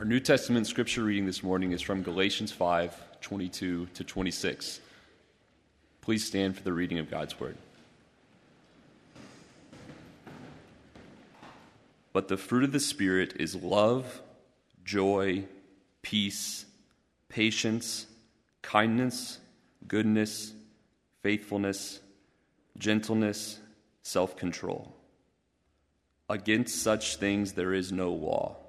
Our New Testament scripture reading this morning is from Galatians 5 22 to 26. Please stand for the reading of God's word. But the fruit of the Spirit is love, joy, peace, patience, kindness, goodness, faithfulness, gentleness, self control. Against such things there is no law.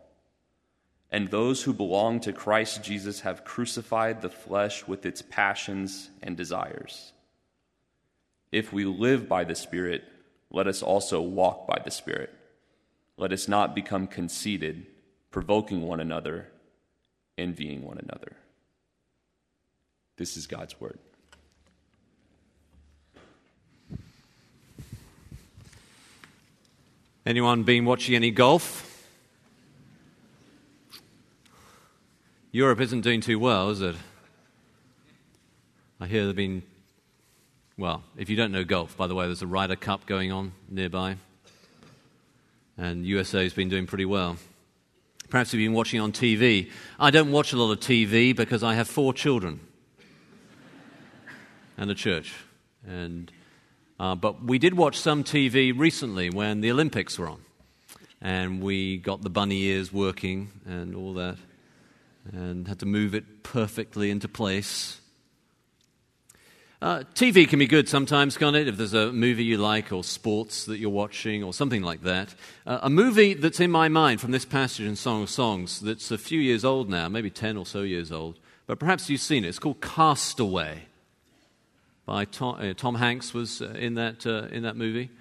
And those who belong to Christ Jesus have crucified the flesh with its passions and desires. If we live by the Spirit, let us also walk by the Spirit. Let us not become conceited, provoking one another, envying one another. This is God's word. Anyone been watching any golf? Europe isn't doing too well, is it? I hear there've been, well, if you don't know golf, by the way, there's a Ryder Cup going on nearby, and USA's been doing pretty well. Perhaps you've been watching on TV. I don't watch a lot of TV because I have four children and a church. And, uh, but we did watch some TV recently when the Olympics were on. And we got the bunny ears working and all that and had to move it perfectly into place. Uh, TV can be good sometimes, can't it? If there's a movie you like, or sports that you're watching, or something like that. Uh, a movie that's in my mind from this passage in Song of Songs that's a few years old now, maybe 10 or so years old, but perhaps you've seen it. It's called Castaway. By Tom, uh, Tom Hanks was uh, in that, uh, in that movie.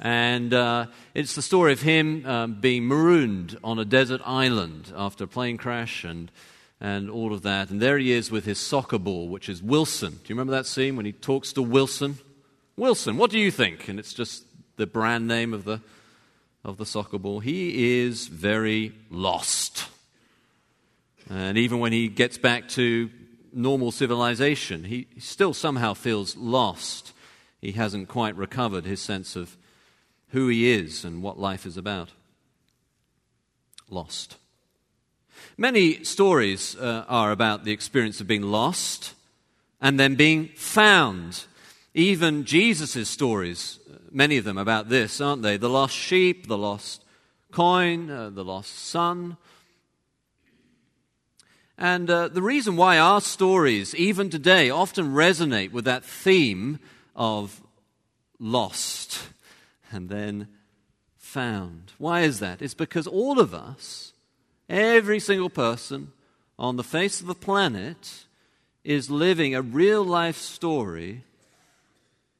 And uh, it's the story of him um, being marooned on a desert island after a plane crash and, and all of that. And there he is with his soccer ball, which is Wilson. Do you remember that scene when he talks to Wilson? Wilson, what do you think? And it's just the brand name of the, of the soccer ball. He is very lost. And even when he gets back to normal civilization, he still somehow feels lost. He hasn't quite recovered his sense of who he is and what life is about. Lost. Many stories uh, are about the experience of being lost and then being found. Even Jesus' stories, uh, many of them about this, aren't they? The lost sheep, the lost coin, uh, the lost son. And uh, the reason why our stories, even today, often resonate with that theme of lost and then found. Why is that? It's because all of us, every single person on the face of the planet, is living a real life story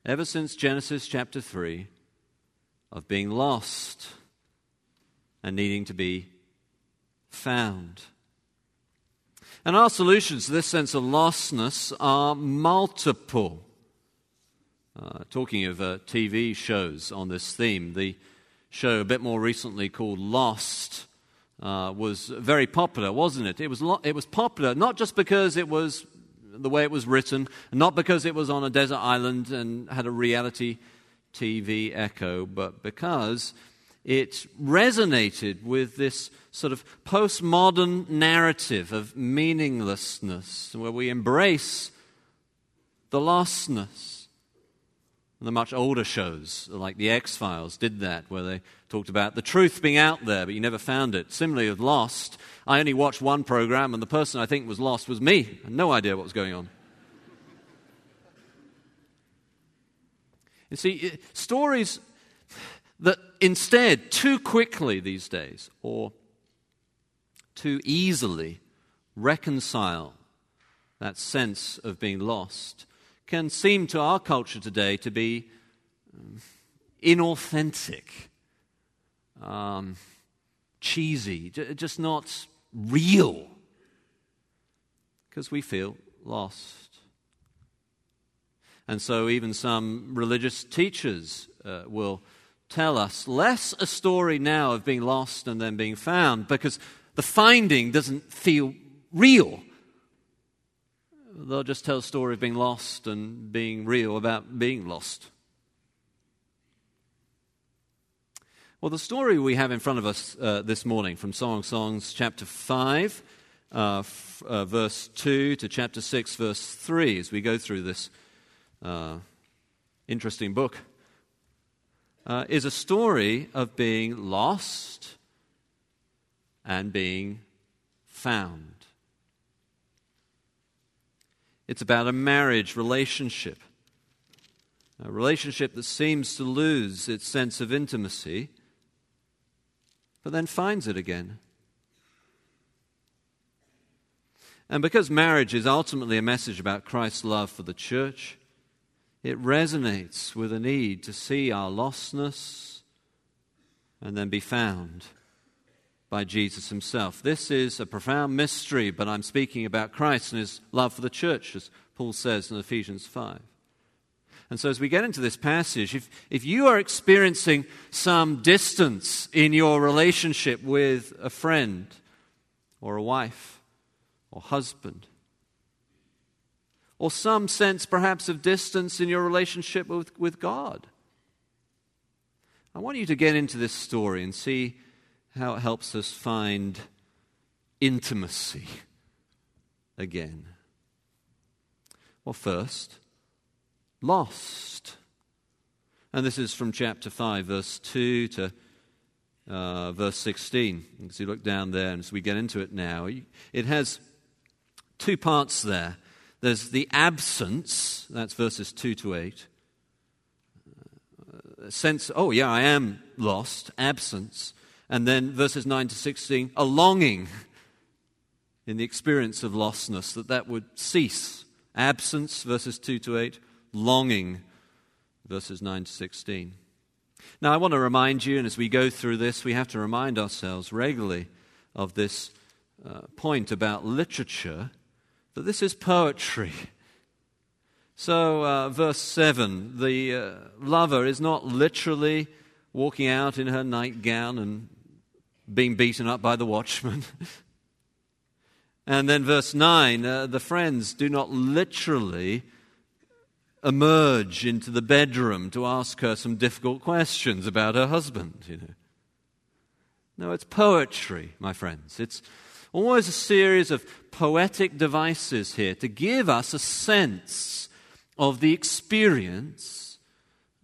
ever since Genesis chapter 3 of being lost and needing to be found. And our solutions to this sense of lostness are multiple. Uh, talking of uh, TV shows on this theme, the show a bit more recently called Lost uh, was very popular, wasn't it? It was, lo- it was popular not just because it was the way it was written, not because it was on a desert island and had a reality TV echo, but because it resonated with this sort of postmodern narrative of meaninglessness, where we embrace the lostness. And the much older shows, like The X Files, did that, where they talked about the truth being out there, but you never found it. Similarly, with Lost, I only watched one program, and the person I think was lost was me. I had no idea what was going on. You see, stories that instead, too quickly these days, or too easily, reconcile that sense of being lost can seem to our culture today to be um, inauthentic, um, cheesy, just not real, because we feel lost. And so, even some religious teachers uh, will tell us less a story now of being lost and then being found, because the finding doesn't feel real they'll just tell a story of being lost and being real about being lost. Well, the story we have in front of us uh, this morning from Song of Songs, chapter 5, uh, f- uh, verse 2 to chapter 6, verse 3, as we go through this uh, interesting book, uh, is a story of being lost and being found. It's about a marriage relationship, a relationship that seems to lose its sense of intimacy but then finds it again. And because marriage is ultimately a message about Christ's love for the church, it resonates with a need to see our lostness and then be found by Jesus himself. This is a profound mystery, but I'm speaking about Christ and his love for the church, as Paul says in Ephesians 5. And so, as we get into this passage, if, if you are experiencing some distance in your relationship with a friend or a wife or husband, or some sense perhaps of distance in your relationship with, with God, I want you to get into this story and see how it helps us find intimacy again. Well, first, lost. And this is from chapter 5, verse 2 to uh, verse 16. As you look down there, and as we get into it now, it has two parts there. There's the absence, that's verses 2 to 8. Uh, sense, oh, yeah, I am lost, absence. And then verses 9 to 16, a longing in the experience of lostness, that that would cease. Absence, verses 2 to 8 longing, verses 9 to 16. Now, I want to remind you, and as we go through this, we have to remind ourselves regularly of this uh, point about literature that this is poetry. So, uh, verse 7 the uh, lover is not literally walking out in her nightgown and being beaten up by the watchman. and then, verse 9 uh, the friends do not literally emerge into the bedroom to ask her some difficult questions about her husband, you know. No, it's poetry, my friends. It's always a series of poetic devices here to give us a sense of the experience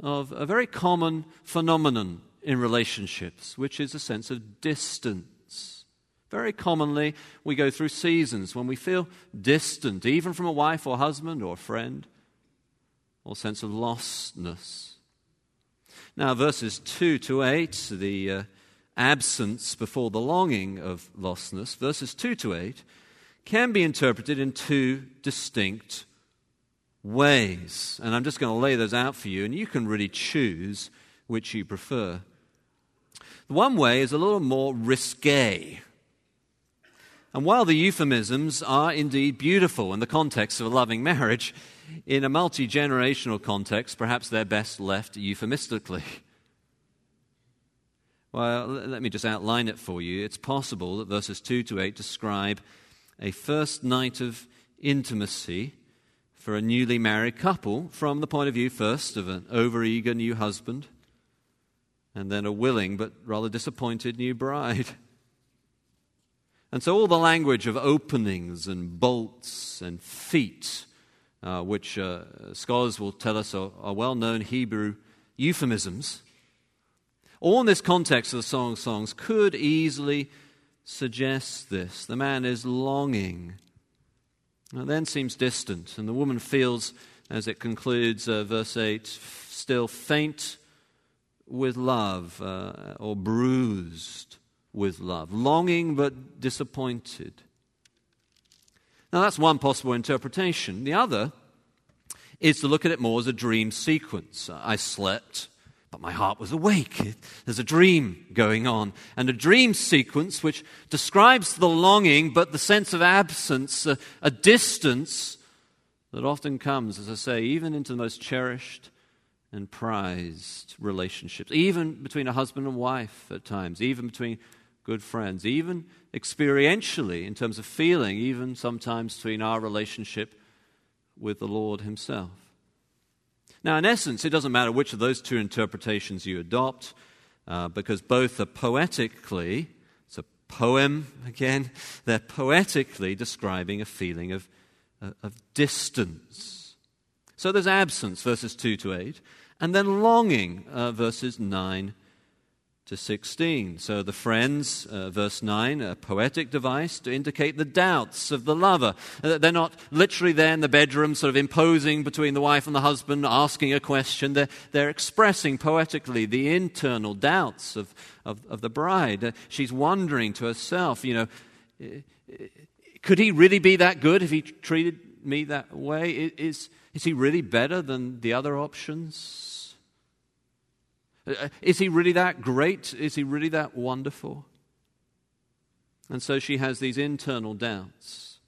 of a very common phenomenon in relationships, which is a sense of distance. Very commonly, we go through seasons when we feel distant, even from a wife or husband or friend or a sense of lostness. Now, verses 2 to 8, the uh, absence before the longing of lostness, verses 2 to 8, can be interpreted in two distinct ways. And I'm just going to lay those out for you, and you can really choose which you prefer. The one way is a little more risque. And while the euphemisms are indeed beautiful in the context of a loving marriage, in a multi generational context, perhaps they're best left euphemistically. Well, let me just outline it for you. It's possible that verses 2 to 8 describe a first night of intimacy for a newly married couple from the point of view first of an overeager new husband and then a willing but rather disappointed new bride. And so all the language of openings and bolts and feet uh, which uh, scholars will tell us are, are well known Hebrew euphemisms, all in this context of the Song of Songs could easily suggest this. The man is longing, and then seems distant, and the woman feels, as it concludes, uh, verse 8, still faint with love uh, or bruised with love, longing but disappointed. Now, that's one possible interpretation. The other is to look at it more as a dream sequence. I slept, but my heart was awake. There's a dream going on. And a dream sequence which describes the longing, but the sense of absence, a, a distance that often comes, as I say, even into the most cherished and prized relationships, even between a husband and wife at times, even between good friends, even experientially in terms of feeling, even sometimes between our relationship with the Lord Himself. Now, in essence, it doesn't matter which of those two interpretations you adopt. uh, because both are poetically, it's a poem again, they're poetically describing a feeling of, uh, of distance. So there's absence, verses 2 to 8, and then longing, uh, verses 9 to 16. So the friends, uh, verse 9, a poetic device to indicate the doubts of the lover. Uh, they're not literally there in the bedroom, sort of imposing between the wife and the husband, asking a question. They're, they're expressing poetically the internal doubts of, of, of the bride. Uh, she's wondering to herself, you know, could he really be that good if he treated me that way? Is, is he really better than the other options? Uh, is he really that great? Is he really that wonderful? And so she has these internal doubts.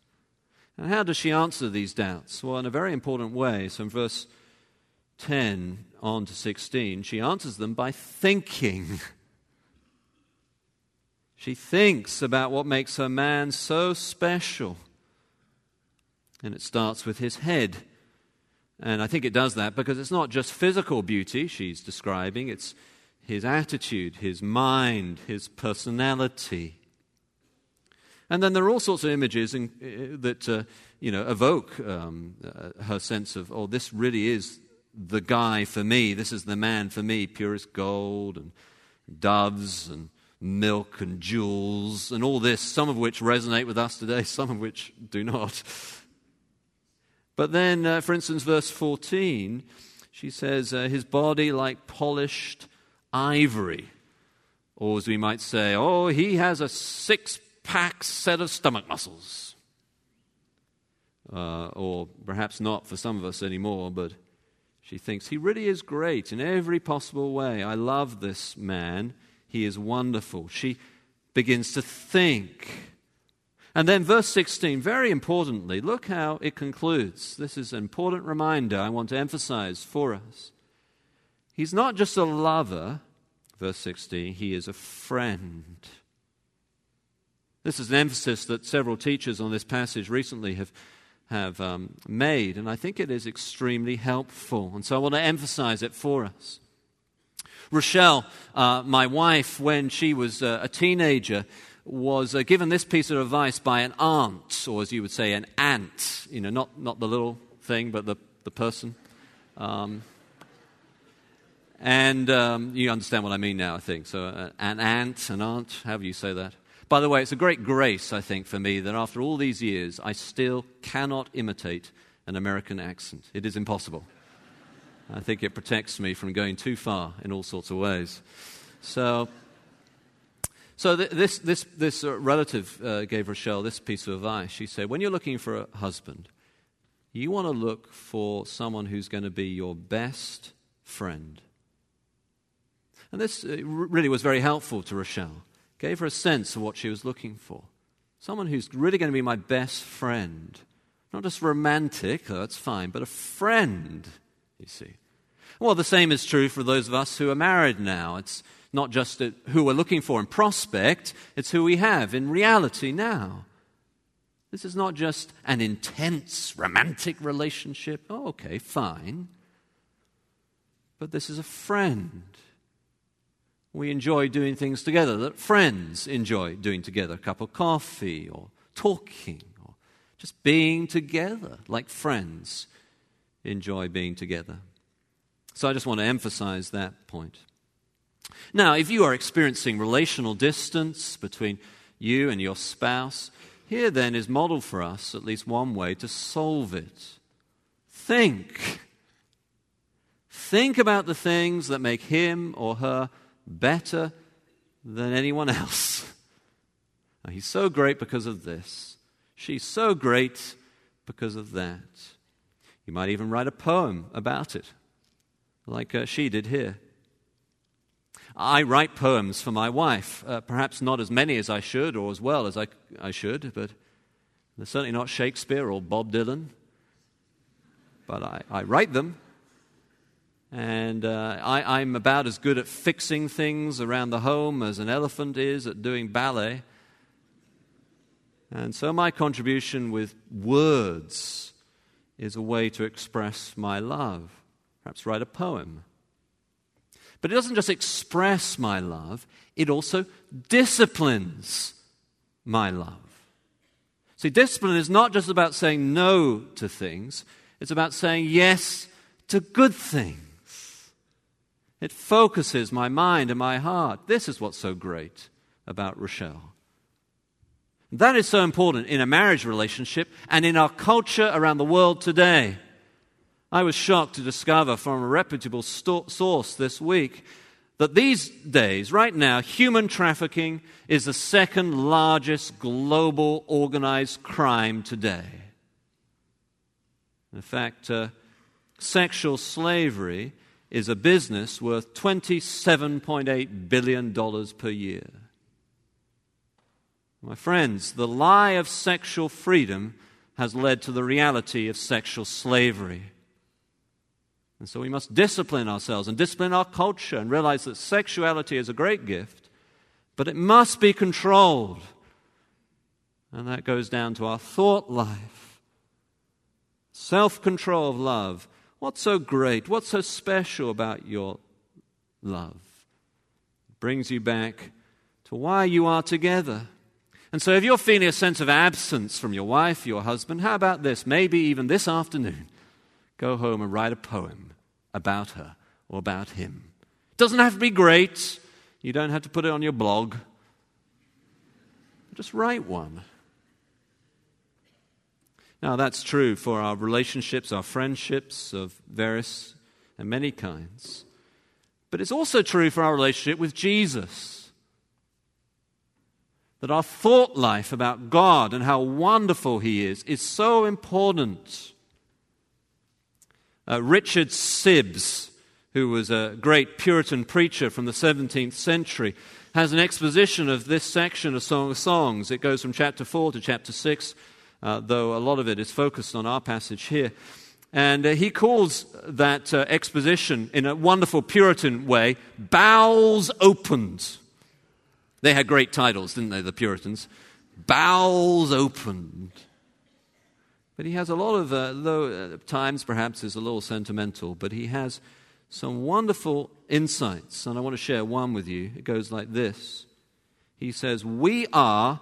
And how does she answer these doubts? Well, in a very important way. So, in verse 10 on to 16, she answers them by thinking. She thinks about what makes her man so special. And it starts with his head. And I think it does that because it's not just physical beauty she's describing, it's his attitude, his mind, his personality. And then there are all sorts of images in, uh, that uh, you know, evoke um, uh, her sense of, oh, this really is the guy for me. This is the man for me. Purest gold and doves and milk and jewels and all this, some of which resonate with us today, some of which do not. But then, uh, for instance, verse 14, she says, uh, His body like polished ivory. Or as we might say, oh, he has a six pack set of stomach muscles. Uh, or perhaps not for some of us anymore, but she thinks he really is great in every possible way. I love this man. He is wonderful. She begins to think and then, verse 16, very importantly, look how it concludes. This is an important reminder I want to emphasize for us. He's not just a lover, verse 16, he is a friend. This is an emphasis that several teachers on this passage recently have, have um, made, and I think it is extremely helpful. And so I want to emphasize it for us. Rochelle, uh, my wife, when she was uh, a teenager, was uh, given this piece of advice by an aunt, or as you would say, an aunt. You know, not, not the little thing, but the, the person. Um, and um, you understand what I mean now, I think. So, uh, an aunt, an aunt, however you say that. By the way, it's a great grace, I think, for me that after all these years, I still cannot imitate an American accent. It is impossible. I think it protects me from going too far in all sorts of ways. So, so th- this, this, this uh, relative uh, gave Rochelle this piece of advice. She said, when you're looking for a husband, you want to look for someone who's going to be your best friend. And this uh, really was very helpful to Rochelle. Gave her a sense of what she was looking for. Someone who's really going to be my best friend. Not just romantic, oh, that's fine, but a friend, you see. Well, the same is true for those of us who are married now. It's not just who we're looking for in prospect, it's who we have in reality now. This is not just an intense romantic relationship. Oh, okay, fine. But this is a friend. We enjoy doing things together that friends enjoy doing together a cup of coffee or talking or just being together like friends enjoy being together. So I just want to emphasize that point. Now, if you are experiencing relational distance between you and your spouse, here then is modeled for us at least one way to solve it. Think. Think about the things that make him or her better than anyone else. Now, he's so great because of this. She's so great because of that. You might even write a poem about it, like uh, she did here. I write poems for my wife, uh, perhaps not as many as I should or as well as I, I should, but they're certainly not Shakespeare or Bob Dylan. But I, I write them. And uh, I, I'm about as good at fixing things around the home as an elephant is at doing ballet. And so my contribution with words is a way to express my love. Perhaps write a poem But it doesn't just express my love, it also disciplines my love. See, discipline is not just about saying no to things, it's about saying yes to good things. It focuses my mind and my heart. This is what's so great about Rochelle. That is so important in a marriage relationship and in our culture around the world today. I was shocked to discover from a reputable sto- source this week that these days, right now, human trafficking is the second largest global organized crime today. In fact, uh, sexual slavery is a business worth $27.8 billion per year. My friends, the lie of sexual freedom has led to the reality of sexual slavery. And so we must discipline ourselves and discipline our culture and realize that sexuality is a great gift, but it must be controlled. And that goes down to our thought life. Self control of love. What's so great? What's so special about your love? It brings you back to why you are together. And so, if you're feeling a sense of absence from your wife, your husband, how about this? Maybe even this afternoon, go home and write a poem about her or about him. It doesn't have to be great, you don't have to put it on your blog. Just write one. Now, that's true for our relationships, our friendships of various and many kinds. But it's also true for our relationship with Jesus that our thought life about God and how wonderful He is is so important. Uh, Richard Sibbes, who was a great Puritan preacher from the 17th century, has an exposition of this section of Song of Songs. It goes from chapter 4 to chapter 6, uh, though a lot of it is focused on our passage here. And uh, he calls that uh, exposition, in a wonderful Puritan way, Bowels Opened. They had great titles, didn't they, the Puritans? Bowels opened. But he has a lot of, uh, low, uh, times perhaps is a little sentimental, but he has some wonderful insights, and I want to share one with you. It goes like this He says, We are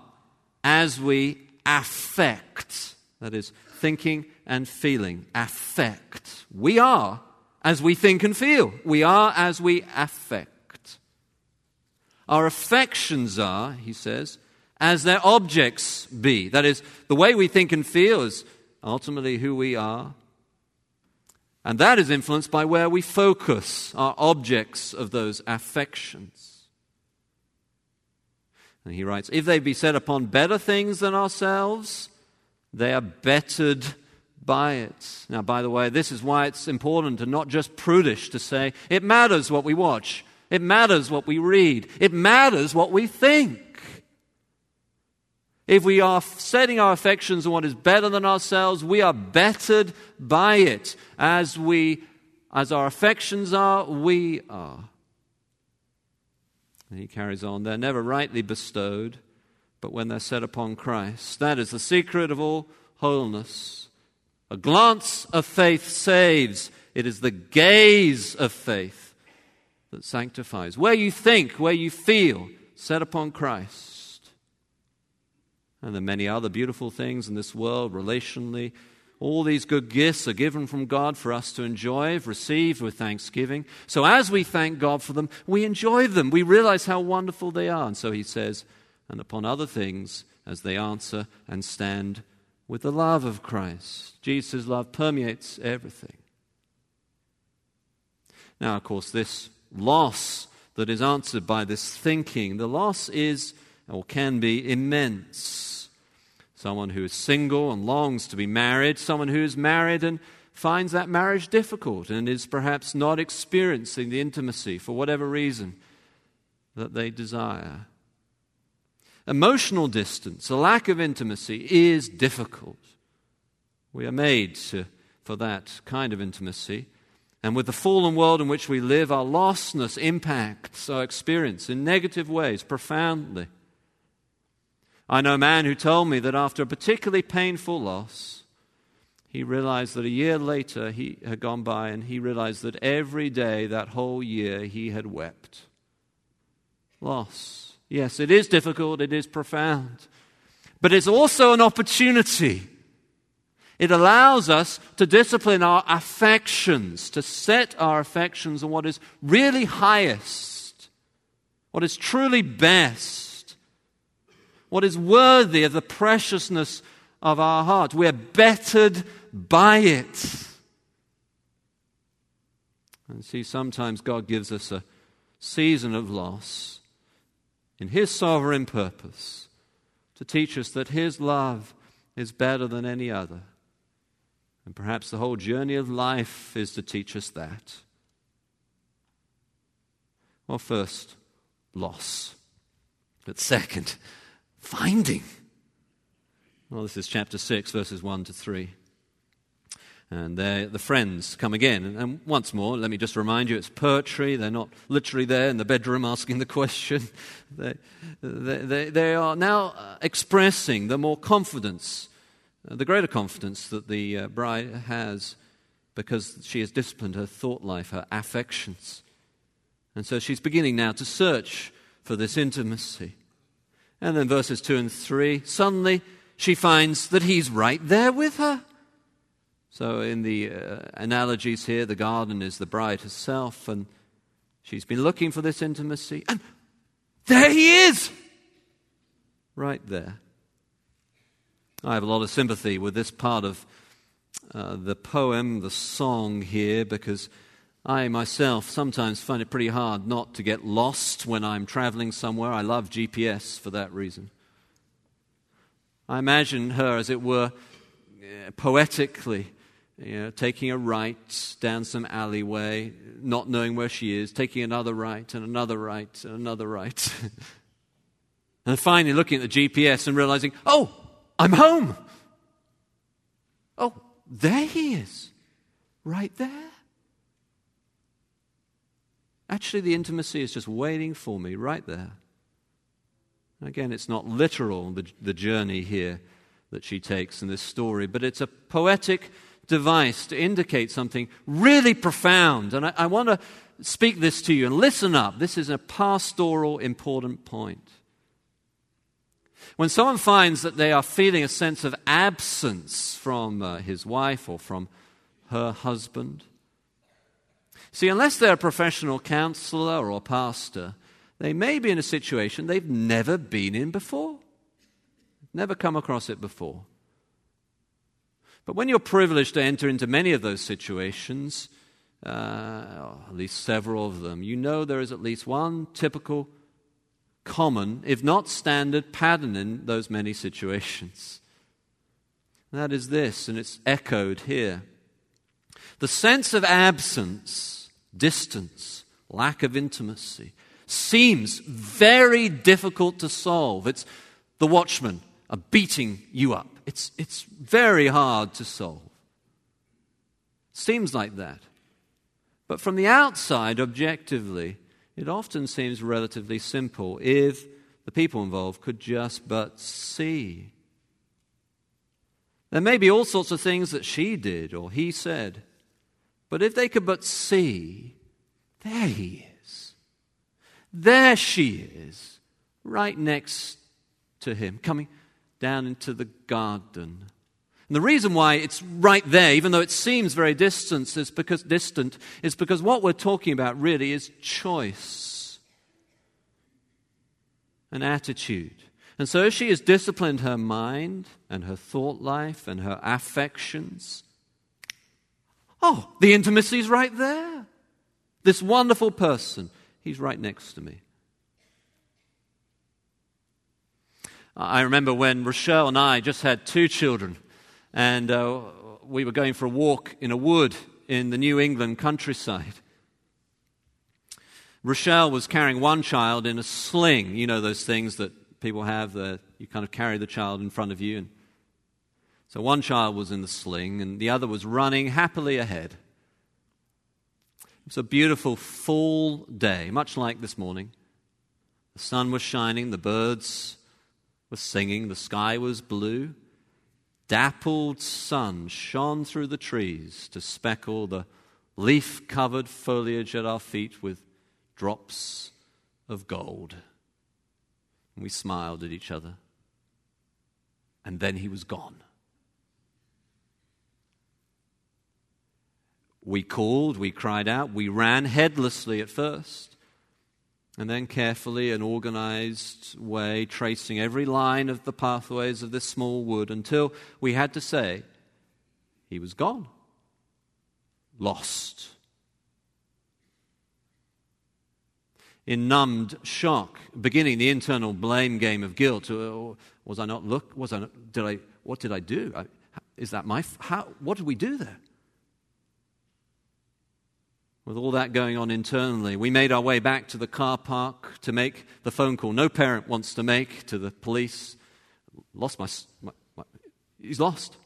as we affect, that is, thinking and feeling, affect. We are as we think and feel. We are as we affect. Our affections are, he says, as their objects be. That is, the way we think and feel is ultimately who we are. And that is influenced by where we focus our objects of those affections. And he writes, If they be set upon better things than ourselves, they are bettered by it. Now, by the way, this is why it's important and not just prudish to say it matters what we watch. It matters what we read. It matters what we think. If we are setting our affections on what is better than ourselves, we are bettered by it. As we as our affections are, we are. And he carries on, they're never rightly bestowed, but when they're set upon Christ. That is the secret of all wholeness. A glance of faith saves. It is the gaze of faith that sanctifies. Where you think, where you feel, set upon Christ. And the many other beautiful things in this world, relationally, all these good gifts are given from God for us to enjoy, receive with thanksgiving. So as we thank God for them, we enjoy them. We realize how wonderful they are. And so he says, and upon other things, as they answer and stand with the love of Christ. Jesus' love permeates everything. Now, of course, this loss that is answered by this thinking. The loss is, or can be, immense. Someone who is single and longs to be married, someone who is married and finds that marriage difficult and is perhaps not experiencing the intimacy for whatever reason that they desire. Emotional distance, a lack of intimacy, is difficult. We are made to, for that kind of intimacy. And with the fallen world in which we live, our lostness impacts our experience in negative ways profoundly. I know a man who told me that after a particularly painful loss, he realized that a year later he had gone by and he realized that every day that whole year he had wept. Loss. Yes, it is difficult, it is profound, but it's also an opportunity. It allows us to discipline our affections, to set our affections on what is really highest, what is truly best, what is worthy of the preciousness of our heart. We're bettered by it. And see, sometimes God gives us a season of loss in His sovereign purpose to teach us that His love is better than any other. And perhaps the whole journey of life is to teach us that. Well, first, loss. But second, finding. Well, this is chapter 6, verses 1 to 3. And the friends come again. And, once more, let me just remind you, it's poetry. They're not literally there in the bedroom asking the question. They, they, they, they are now uh, expressing the more confidence, uh, the greater confidence that the uh, bride has because she has disciplined her thought life, her affections. And so she's beginning now to search for this intimacy. And then verses 2 and 3 suddenly she finds that he's right there with her. So, in the uh, analogies here, the garden is the bride herself, and she's been looking for this intimacy, and there he is! Right there. I have a lot of sympathy with this part of uh, the poem, the song here, because I myself sometimes find it pretty hard not to get lost when I'm traveling somewhere. I love GPS for that reason. I imagine her, as it were, poetically, you know, taking a right down some alleyway, not knowing where she is, taking another right and another right and another right. and finally looking at the GPS and realizing, oh, I'm home. Oh, there he is, right there. Actually, the intimacy is just waiting for me right there. Again, it's not literal, the, the journey here that she takes in this story, but it's a poetic device to indicate something really profound. And I, I want to speak this to you and listen up. This is a pastoral important point. When someone finds that they are feeling a sense of absence from uh, his wife or from her husband, see, unless they're a professional counselor or pastor, they may be in a situation they've never been in before, never come across it before. But when you're privileged to enter into many of those situations, uh, at least several of them, you know there is at least one typical, common, if not standard, pattern in those many situations. And that is this, and it's echoed here. The sense of absence, distance, lack of intimacy, seems very difficult to solve. It's the watchmen are beating you up. It's, it's very hard to solve. Seems like that. But from the outside, objectively, it often seems relatively simple if the people involved could just but see. There may be all sorts of things that she did or he said, but if they could but see, there he is. There she is, right next to him, coming down into the garden. And the reason why it's right there, even though it seems very distant, is because distant, is because what we're talking about really is choice, an attitude. And so she has disciplined her mind and her thought life and her affections. Oh, the intimacy is right there. This wonderful person He's right next to me. I remember when Rochelle and I just had two children, and uh, we were going for a walk in a wood in the New England countryside. Rochelle was carrying one child in a sling. You know those things that people have that you kind of carry the child in front of you. And so one child was in the sling, and the other was running happily ahead. It was a beautiful full day, much like this morning. The sun was shining, the birds were singing, the sky was blue. dappled sun shone through the trees to speckle the leaf covered foliage at our feet with drops of gold. And we smiled at each other. And then he was gone. We called, we cried out, we ran headlessly at first, and then carefully and organized way, tracing every line of the pathways of this small wood until we had to say, he was gone, lost. In numbed shock, beginning the internal blame game of guilt. Uh, was I not look? Was I? Not, did I? What did I do? I, is that my? How? What did we do there? With all that going on internally, we made our way back to the car park to make the phone call no parent wants to make to the police. Lost my, my, my he's lost.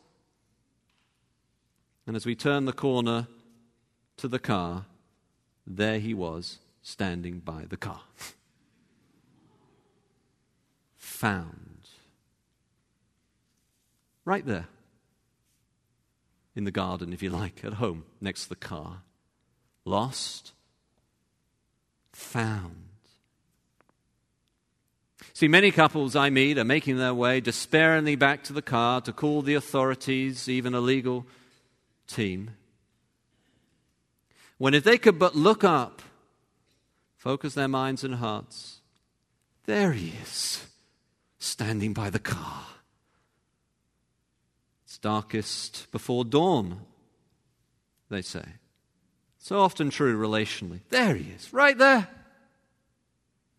And as we turned the corner to the car, there he was standing by the car. Found. Right there. In the garden, if you like, at home, next to the car lost, found. See, many couples I meet are making their way despairingly back to the car to call the authorities, even a legal team. When if they could but look up, focus their minds and hearts, there he is, standing by the car. It's darkest before dawn, they say. So often true relationally. There he is, right there.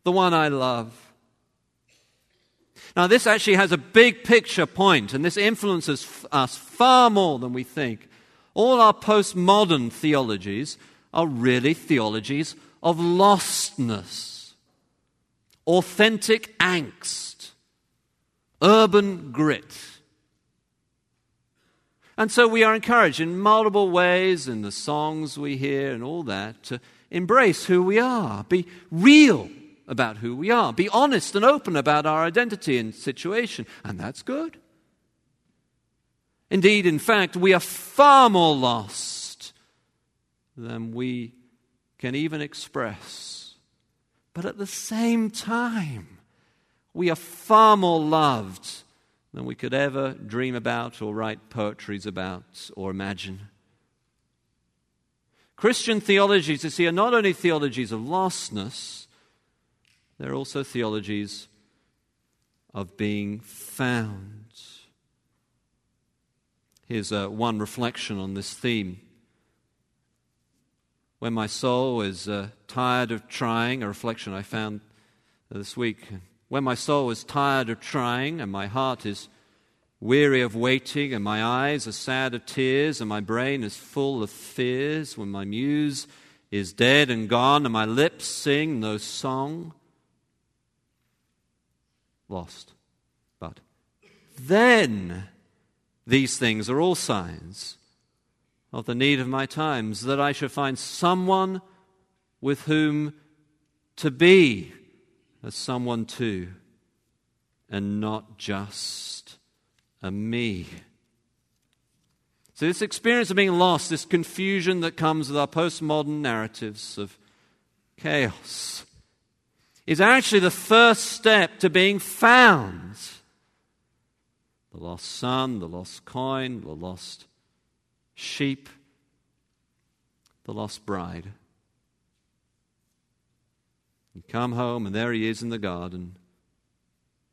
The one I love. Now, this actually has a big picture point, and this influences us far more than we think. All our postmodern theologies are really theologies of lostness, authentic angst, urban grit. And so we are encouraged in multiple ways in the songs we hear and all that to embrace who we are, be real about who we are, be honest and open about our identity and situation. And that's good. Indeed, in fact, we are far more lost than we can even express. But at the same time, we are far more loved than we could ever dream about or write poetries about or imagine. Christian theologies, you see, are not only theologies of lostness, they're also theologies of being found. Here's uh, one reflection on this theme. When my soul is uh, tired of trying, a reflection I found this week when my soul is tired of trying, and my heart is weary of waiting, and my eyes are sad of tears, and my brain is full of fears, when my muse is dead and gone, and my lips sing no song, lost. But then these things are all signs of the need of my times, that I should find someone with whom to be as someone too, and not just a me. So, this experience of being lost, this confusion that comes with our postmodern narratives of chaos, is actually the first step to being found. The lost son, the lost coin, the lost sheep, the lost bride. You come home, and there he is in the garden,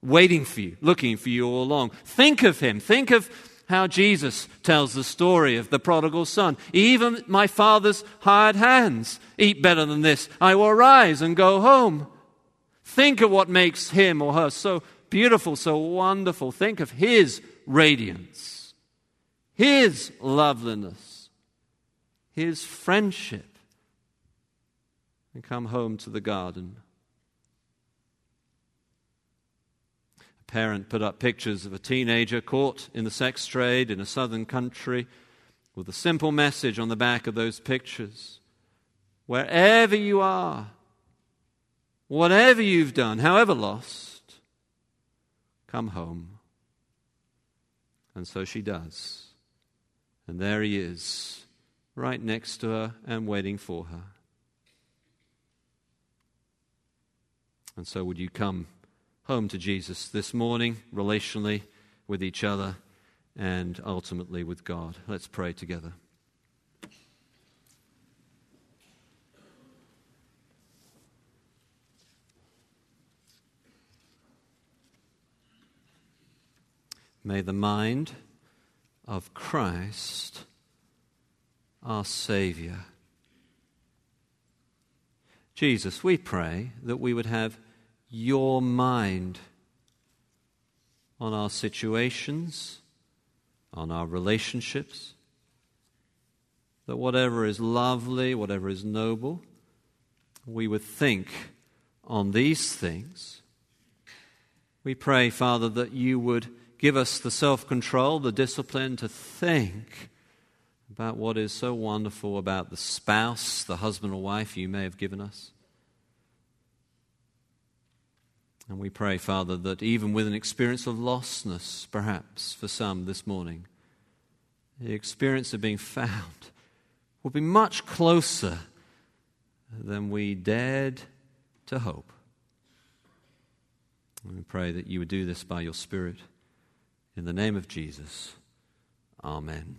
waiting for you, looking for you all along. Think of him. Think of how Jesus tells the story of the prodigal son. Even my father's hired hands eat better than this. I will rise and go home. Think of what makes him or her so beautiful, so wonderful. Think of his radiance, his loveliness, his friendship and come home to the garden. A parent put up pictures of a teenager caught in the sex trade in a southern country with a simple message on the back of those pictures. Wherever you are, whatever you've done, however lost, come home. And so she does. And there he is, right next to her and waiting for her. And so, would you come home to Jesus this morning, relationally with each other, and ultimately with God? Let's pray together. May the mind of Christ, our Savior. Jesus, we pray that we would have your mind on our situations, on our relationships, that whatever is lovely, whatever is noble, we would think on these things. We pray, Father, that you would Give us the self control, the discipline to think about what is so wonderful about the spouse, the husband or wife you may have given us. And we pray, Father, that even with an experience of lostness, perhaps for some this morning, the experience of being found will be much closer than we dared to hope. And we pray that you would do this by your Spirit. In the name of Jesus, Amen.